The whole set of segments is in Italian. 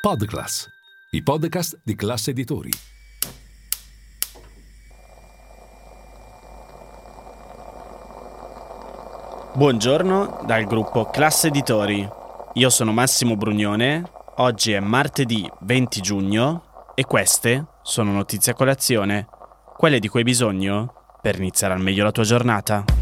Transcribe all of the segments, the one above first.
Podclass, i podcast di classe editori. Buongiorno dal gruppo Classe Editori. Io sono Massimo Brugnone. Oggi è martedì 20 giugno e queste sono notizie a colazione, quelle di cui hai bisogno per iniziare al meglio la tua giornata.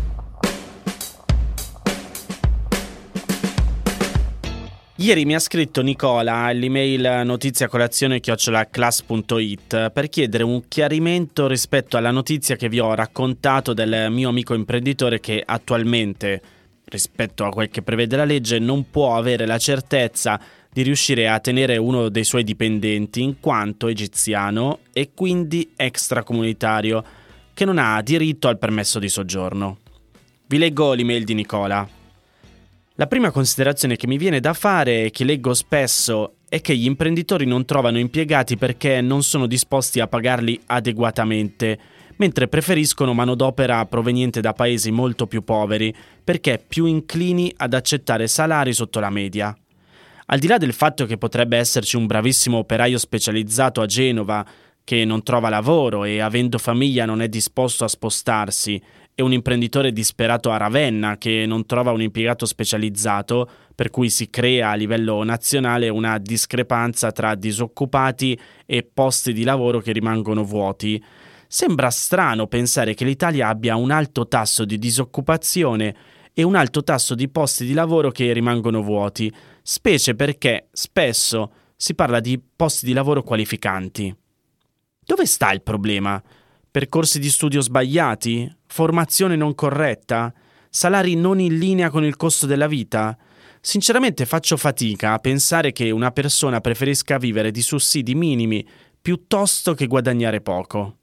Ieri mi ha scritto Nicola all'email notiziacolazione-class.it per chiedere un chiarimento rispetto alla notizia che vi ho raccontato del mio amico imprenditore che attualmente, rispetto a quel che prevede la legge, non può avere la certezza di riuscire a tenere uno dei suoi dipendenti in quanto egiziano e quindi extracomunitario, che non ha diritto al permesso di soggiorno. Vi leggo l'email di Nicola. La prima considerazione che mi viene da fare e che leggo spesso è che gli imprenditori non trovano impiegati perché non sono disposti a pagarli adeguatamente, mentre preferiscono manodopera proveniente da paesi molto più poveri perché più inclini ad accettare salari sotto la media. Al di là del fatto che potrebbe esserci un bravissimo operaio specializzato a Genova che non trova lavoro e avendo famiglia non è disposto a spostarsi e un imprenditore disperato a Ravenna che non trova un impiegato specializzato, per cui si crea a livello nazionale una discrepanza tra disoccupati e posti di lavoro che rimangono vuoti. Sembra strano pensare che l'Italia abbia un alto tasso di disoccupazione e un alto tasso di posti di lavoro che rimangono vuoti, specie perché spesso si parla di posti di lavoro qualificanti. Dove sta il problema? Percorsi di studio sbagliati? Formazione non corretta? Salari non in linea con il costo della vita? Sinceramente faccio fatica a pensare che una persona preferisca vivere di sussidi minimi piuttosto che guadagnare poco.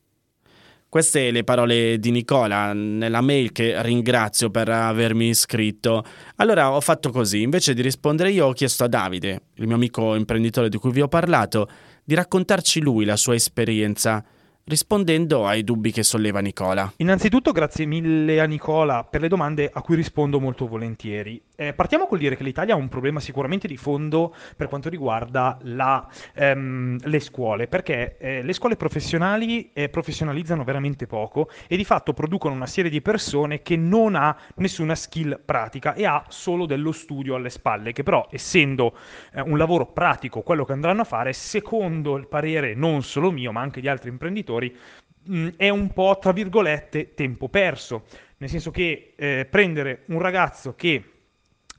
Queste le parole di Nicola nella mail che ringrazio per avermi iscritto. Allora ho fatto così, invece di rispondere io ho chiesto a Davide, il mio amico imprenditore di cui vi ho parlato, di raccontarci lui la sua esperienza rispondendo ai dubbi che solleva Nicola. Innanzitutto grazie mille a Nicola per le domande a cui rispondo molto volentieri. Eh, partiamo col dire che l'Italia ha un problema sicuramente di fondo per quanto riguarda la, ehm, le scuole, perché eh, le scuole professionali eh, professionalizzano veramente poco e di fatto producono una serie di persone che non ha nessuna skill pratica e ha solo dello studio alle spalle, che però essendo eh, un lavoro pratico quello che andranno a fare, secondo il parere non solo mio ma anche di altri imprenditori, giocatori, mh, è un po', tra virgolette, tempo perso. Nel senso che eh, prendere un ragazzo che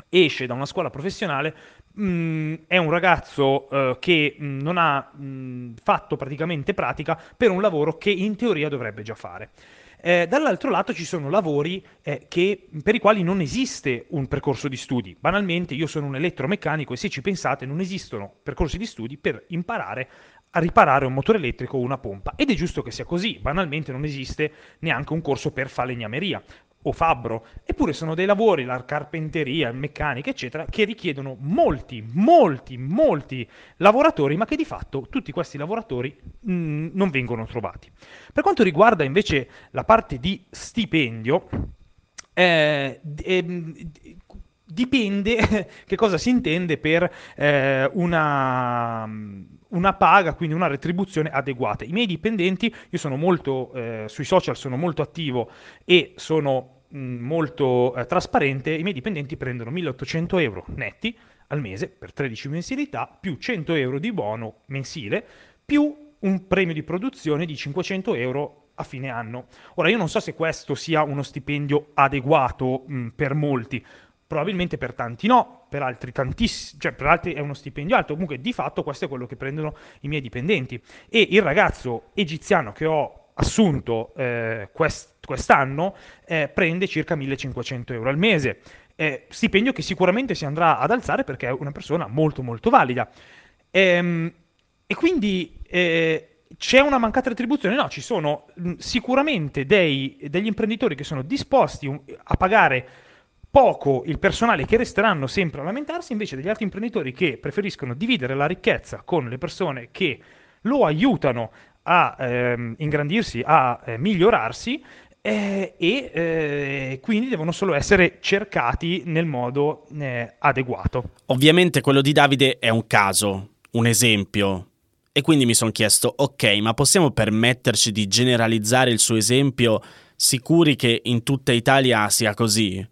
esce da una scuola professionale mh, è un ragazzo eh, che mh, non ha fatto praticamente pratica per un lavoro che in teoria dovrebbe già fare. Eh, dall'altro lato ci sono lavori eh, che, per i quali non esiste un percorso di studi. Banalmente io sono un elettromeccanico e se ci pensate non esistono percorsi di studi per imparare riparare un motore elettrico o una pompa. Ed è giusto che sia così, banalmente non esiste neanche un corso per falegnameria o fabbro, eppure sono dei lavori, la carpenteria, meccanica, eccetera, che richiedono molti, molti, molti lavoratori, ma che di fatto tutti questi lavoratori mh, mm, non vengono trovati. Per quanto riguarda invece la parte di stipendio, eh, eh, dipende che cosa si intende per eh, una una paga, quindi una retribuzione adeguata. I miei dipendenti, io sono molto eh, sui social, sono molto attivo e sono mh, molto eh, trasparente, i miei dipendenti prendono 1800 euro netti al mese per 13 mensilità, più 100 euro di buono mensile, più un premio di produzione di 500 euro a fine anno. Ora io non so se questo sia uno stipendio adeguato mh, per molti, Probabilmente per tanti no, per altri tantissimi, cioè per altri è uno stipendio alto, comunque di fatto questo è quello che prendono i miei dipendenti. E il ragazzo egiziano che ho assunto eh, quest- quest'anno eh, prende circa 1500 euro al mese, eh, stipendio che sicuramente si andrà ad alzare perché è una persona molto molto valida. Ehm, e quindi eh, c'è una mancata retribuzione? No, ci sono sicuramente dei, degli imprenditori che sono disposti a pagare poco il personale che resteranno sempre a lamentarsi, invece degli altri imprenditori che preferiscono dividere la ricchezza con le persone che lo aiutano a ehm, ingrandirsi, a eh, migliorarsi eh, e eh, quindi devono solo essere cercati nel modo eh, adeguato. Ovviamente quello di Davide è un caso, un esempio. E quindi mi sono chiesto, ok, ma possiamo permetterci di generalizzare il suo esempio sicuri che in tutta Italia sia così?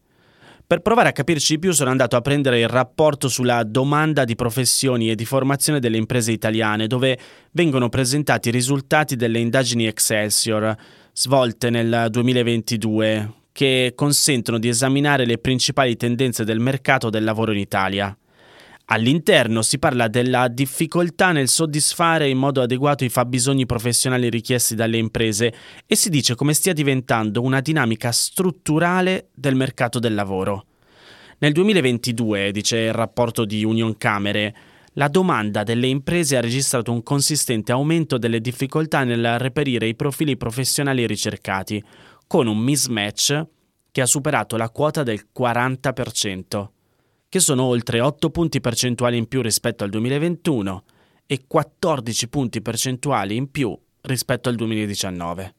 Per provare a capirci di più sono andato a prendere il rapporto sulla domanda di professioni e di formazione delle imprese italiane, dove vengono presentati i risultati delle indagini Excelsior svolte nel 2022, che consentono di esaminare le principali tendenze del mercato del lavoro in Italia. All'interno si parla della difficoltà nel soddisfare in modo adeguato i fabbisogni professionali richiesti dalle imprese e si dice come stia diventando una dinamica strutturale del mercato del lavoro. Nel 2022, dice il rapporto di Union Camere, la domanda delle imprese ha registrato un consistente aumento delle difficoltà nel reperire i profili professionali ricercati, con un mismatch che ha superato la quota del 40% che sono oltre 8 punti percentuali in più rispetto al 2021 e 14 punti percentuali in più rispetto al 2019.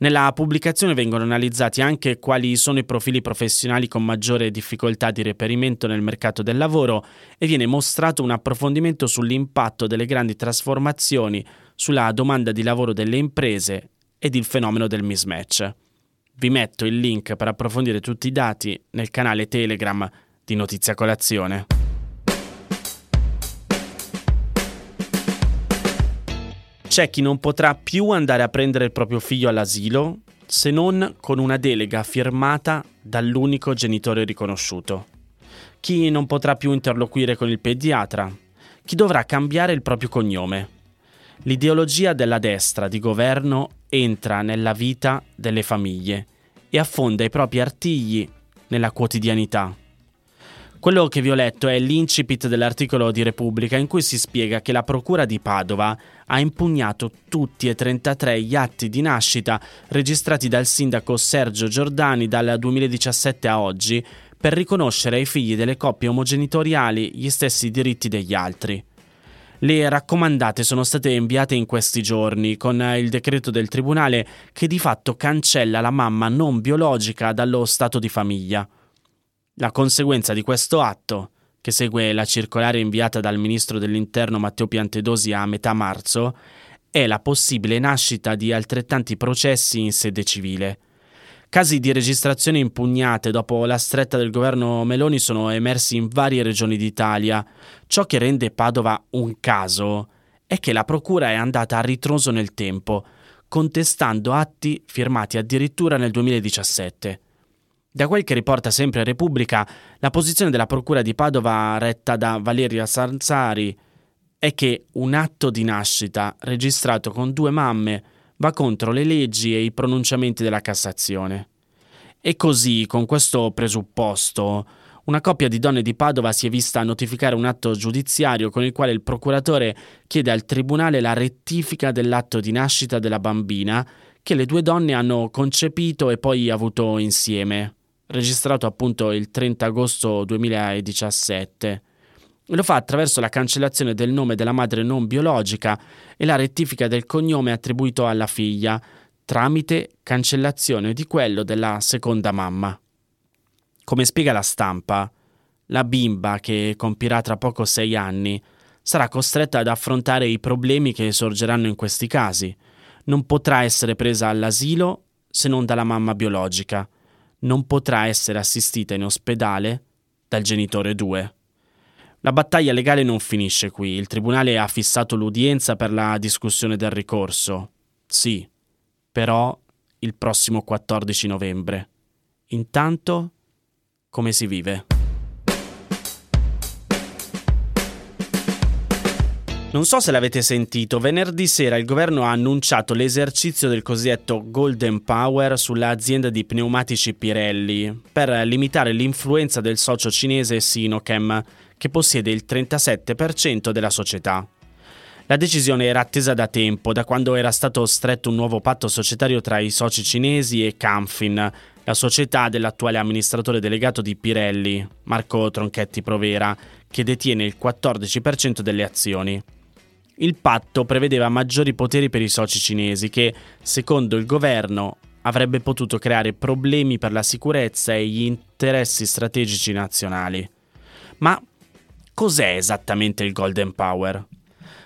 Nella pubblicazione vengono analizzati anche quali sono i profili professionali con maggiore difficoltà di reperimento nel mercato del lavoro e viene mostrato un approfondimento sull'impatto delle grandi trasformazioni sulla domanda di lavoro delle imprese ed il fenomeno del mismatch. Vi metto il link per approfondire tutti i dati nel canale Telegram di Notizia Colazione. C'è chi non potrà più andare a prendere il proprio figlio all'asilo se non con una delega firmata dall'unico genitore riconosciuto. Chi non potrà più interloquire con il pediatra. Chi dovrà cambiare il proprio cognome. L'ideologia della destra di governo entra nella vita delle famiglie e affonda i propri artigli nella quotidianità. Quello che vi ho letto è l'incipit dell'articolo di Repubblica in cui si spiega che la Procura di Padova ha impugnato tutti e 33 gli atti di nascita registrati dal sindaco Sergio Giordani dal 2017 a oggi per riconoscere ai figli delle coppie omogenitoriali gli stessi diritti degli altri. Le raccomandate sono state inviate in questi giorni con il decreto del Tribunale che di fatto cancella la mamma non biologica dallo stato di famiglia. La conseguenza di questo atto, che segue la circolare inviata dal ministro dell'Interno Matteo Piantedosi a metà marzo, è la possibile nascita di altrettanti processi in sede civile. Casi di registrazione impugnate dopo la stretta del governo Meloni sono emersi in varie regioni d'Italia. Ciò che rende Padova un caso è che la procura è andata a ritroso nel tempo, contestando atti firmati addirittura nel 2017. Da quel che riporta sempre Repubblica, la posizione della Procura di Padova retta da Valeria Sanzari è che un atto di nascita registrato con due mamme va contro le leggi e i pronunciamenti della Cassazione. E così, con questo presupposto, una coppia di donne di Padova si è vista notificare un atto giudiziario con il quale il procuratore chiede al tribunale la rettifica dell'atto di nascita della bambina che le due donne hanno concepito e poi avuto insieme registrato appunto il 30 agosto 2017. Lo fa attraverso la cancellazione del nome della madre non biologica e la rettifica del cognome attribuito alla figlia, tramite cancellazione di quello della seconda mamma. Come spiega la stampa, la bimba, che compirà tra poco sei anni, sarà costretta ad affrontare i problemi che sorgeranno in questi casi. Non potrà essere presa all'asilo se non dalla mamma biologica non potrà essere assistita in ospedale dal genitore 2. La battaglia legale non finisce qui, il Tribunale ha fissato l'udienza per la discussione del ricorso. Sì, però il prossimo 14 novembre. Intanto, come si vive? Non so se l'avete sentito, venerdì sera il governo ha annunciato l'esercizio del cosiddetto Golden Power sull'azienda di pneumatici Pirelli per limitare l'influenza del socio cinese Sinochem, che possiede il 37% della società. La decisione era attesa da tempo, da quando era stato stretto un nuovo patto societario tra i soci cinesi e Camfin, la società dell'attuale amministratore delegato di Pirelli, Marco Tronchetti Provera, che detiene il 14% delle azioni. Il patto prevedeva maggiori poteri per i soci cinesi che, secondo il governo, avrebbe potuto creare problemi per la sicurezza e gli interessi strategici nazionali. Ma cos'è esattamente il Golden Power?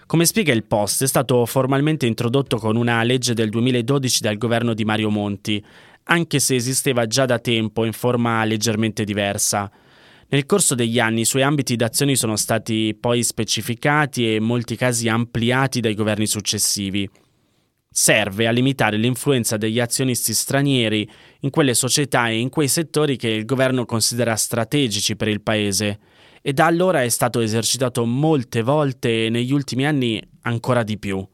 Come spiega il Post, è stato formalmente introdotto con una legge del 2012 dal governo di Mario Monti, anche se esisteva già da tempo in forma leggermente diversa. Nel corso degli anni i suoi ambiti d'azione sono stati poi specificati e in molti casi ampliati dai governi successivi. Serve a limitare l'influenza degli azionisti stranieri in quelle società e in quei settori che il governo considera strategici per il paese e da allora è stato esercitato molte volte e negli ultimi anni ancora di più.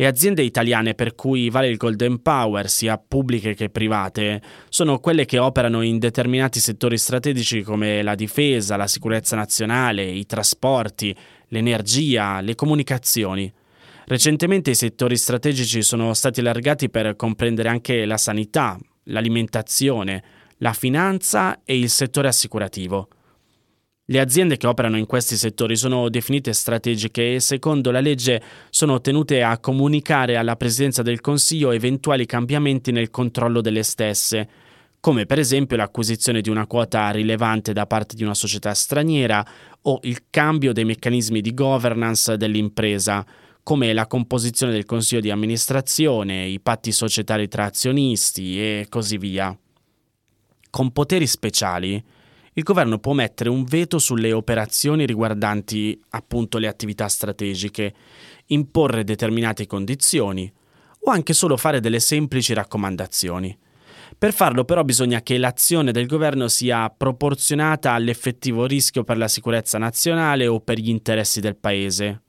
Le aziende italiane per cui vale il Golden Power, sia pubbliche che private, sono quelle che operano in determinati settori strategici come la difesa, la sicurezza nazionale, i trasporti, l'energia, le comunicazioni. Recentemente i settori strategici sono stati allargati per comprendere anche la sanità, l'alimentazione, la finanza e il settore assicurativo. Le aziende che operano in questi settori sono definite strategiche e secondo la legge sono tenute a comunicare alla Presidenza del Consiglio eventuali cambiamenti nel controllo delle stesse, come per esempio l'acquisizione di una quota rilevante da parte di una società straniera o il cambio dei meccanismi di governance dell'impresa, come la composizione del consiglio di amministrazione, i patti societari tra azionisti e così via. Con poteri speciali, il governo può mettere un veto sulle operazioni riguardanti appunto le attività strategiche, imporre determinate condizioni o anche solo fare delle semplici raccomandazioni. Per farlo però bisogna che l'azione del governo sia proporzionata all'effettivo rischio per la sicurezza nazionale o per gli interessi del Paese.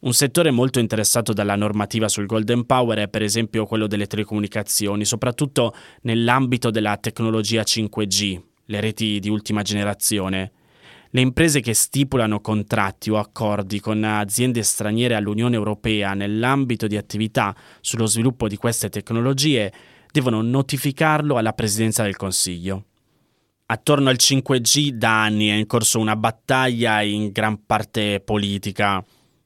Un settore molto interessato dalla normativa sul Golden Power è per esempio quello delle telecomunicazioni, soprattutto nell'ambito della tecnologia 5G, le reti di ultima generazione. Le imprese che stipulano contratti o accordi con aziende straniere all'Unione Europea nell'ambito di attività sullo sviluppo di queste tecnologie devono notificarlo alla Presidenza del Consiglio. Attorno al 5G da anni è in corso una battaglia in gran parte politica.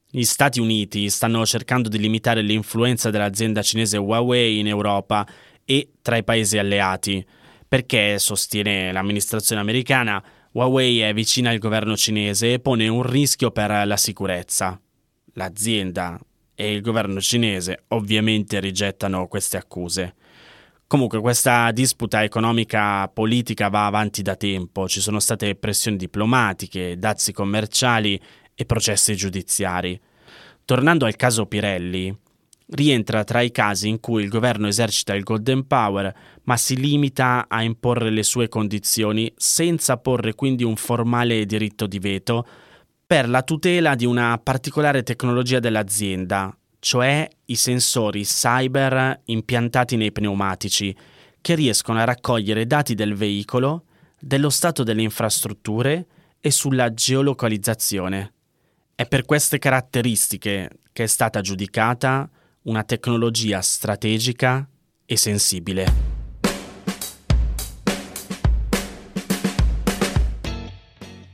Gli Stati Uniti stanno cercando di limitare l'influenza dell'azienda cinese Huawei in Europa e tra i paesi alleati perché, sostiene l'amministrazione americana, Huawei è vicina al governo cinese e pone un rischio per la sicurezza. L'azienda e il governo cinese ovviamente rigettano queste accuse. Comunque questa disputa economica politica va avanti da tempo, ci sono state pressioni diplomatiche, dazi commerciali e processi giudiziari. Tornando al caso Pirelli, rientra tra i casi in cui il governo esercita il Golden Power, ma si limita a imporre le sue condizioni senza porre quindi un formale diritto di veto per la tutela di una particolare tecnologia dell'azienda, cioè i sensori cyber impiantati nei pneumatici, che riescono a raccogliere dati del veicolo, dello stato delle infrastrutture e sulla geolocalizzazione. È per queste caratteristiche che è stata giudicata una tecnologia strategica e sensibile.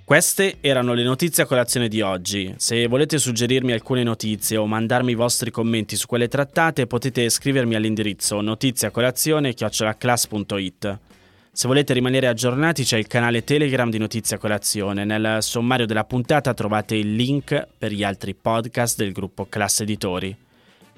Queste erano le notizie a colazione di oggi. Se volete suggerirmi alcune notizie o mandarmi i vostri commenti su quelle trattate, potete scrivermi all'indirizzo notiziacolazione.it. Se volete rimanere aggiornati c'è il canale Telegram di Notizia Colazione. Nel sommario della puntata trovate il link per gli altri podcast del gruppo Classe Editori.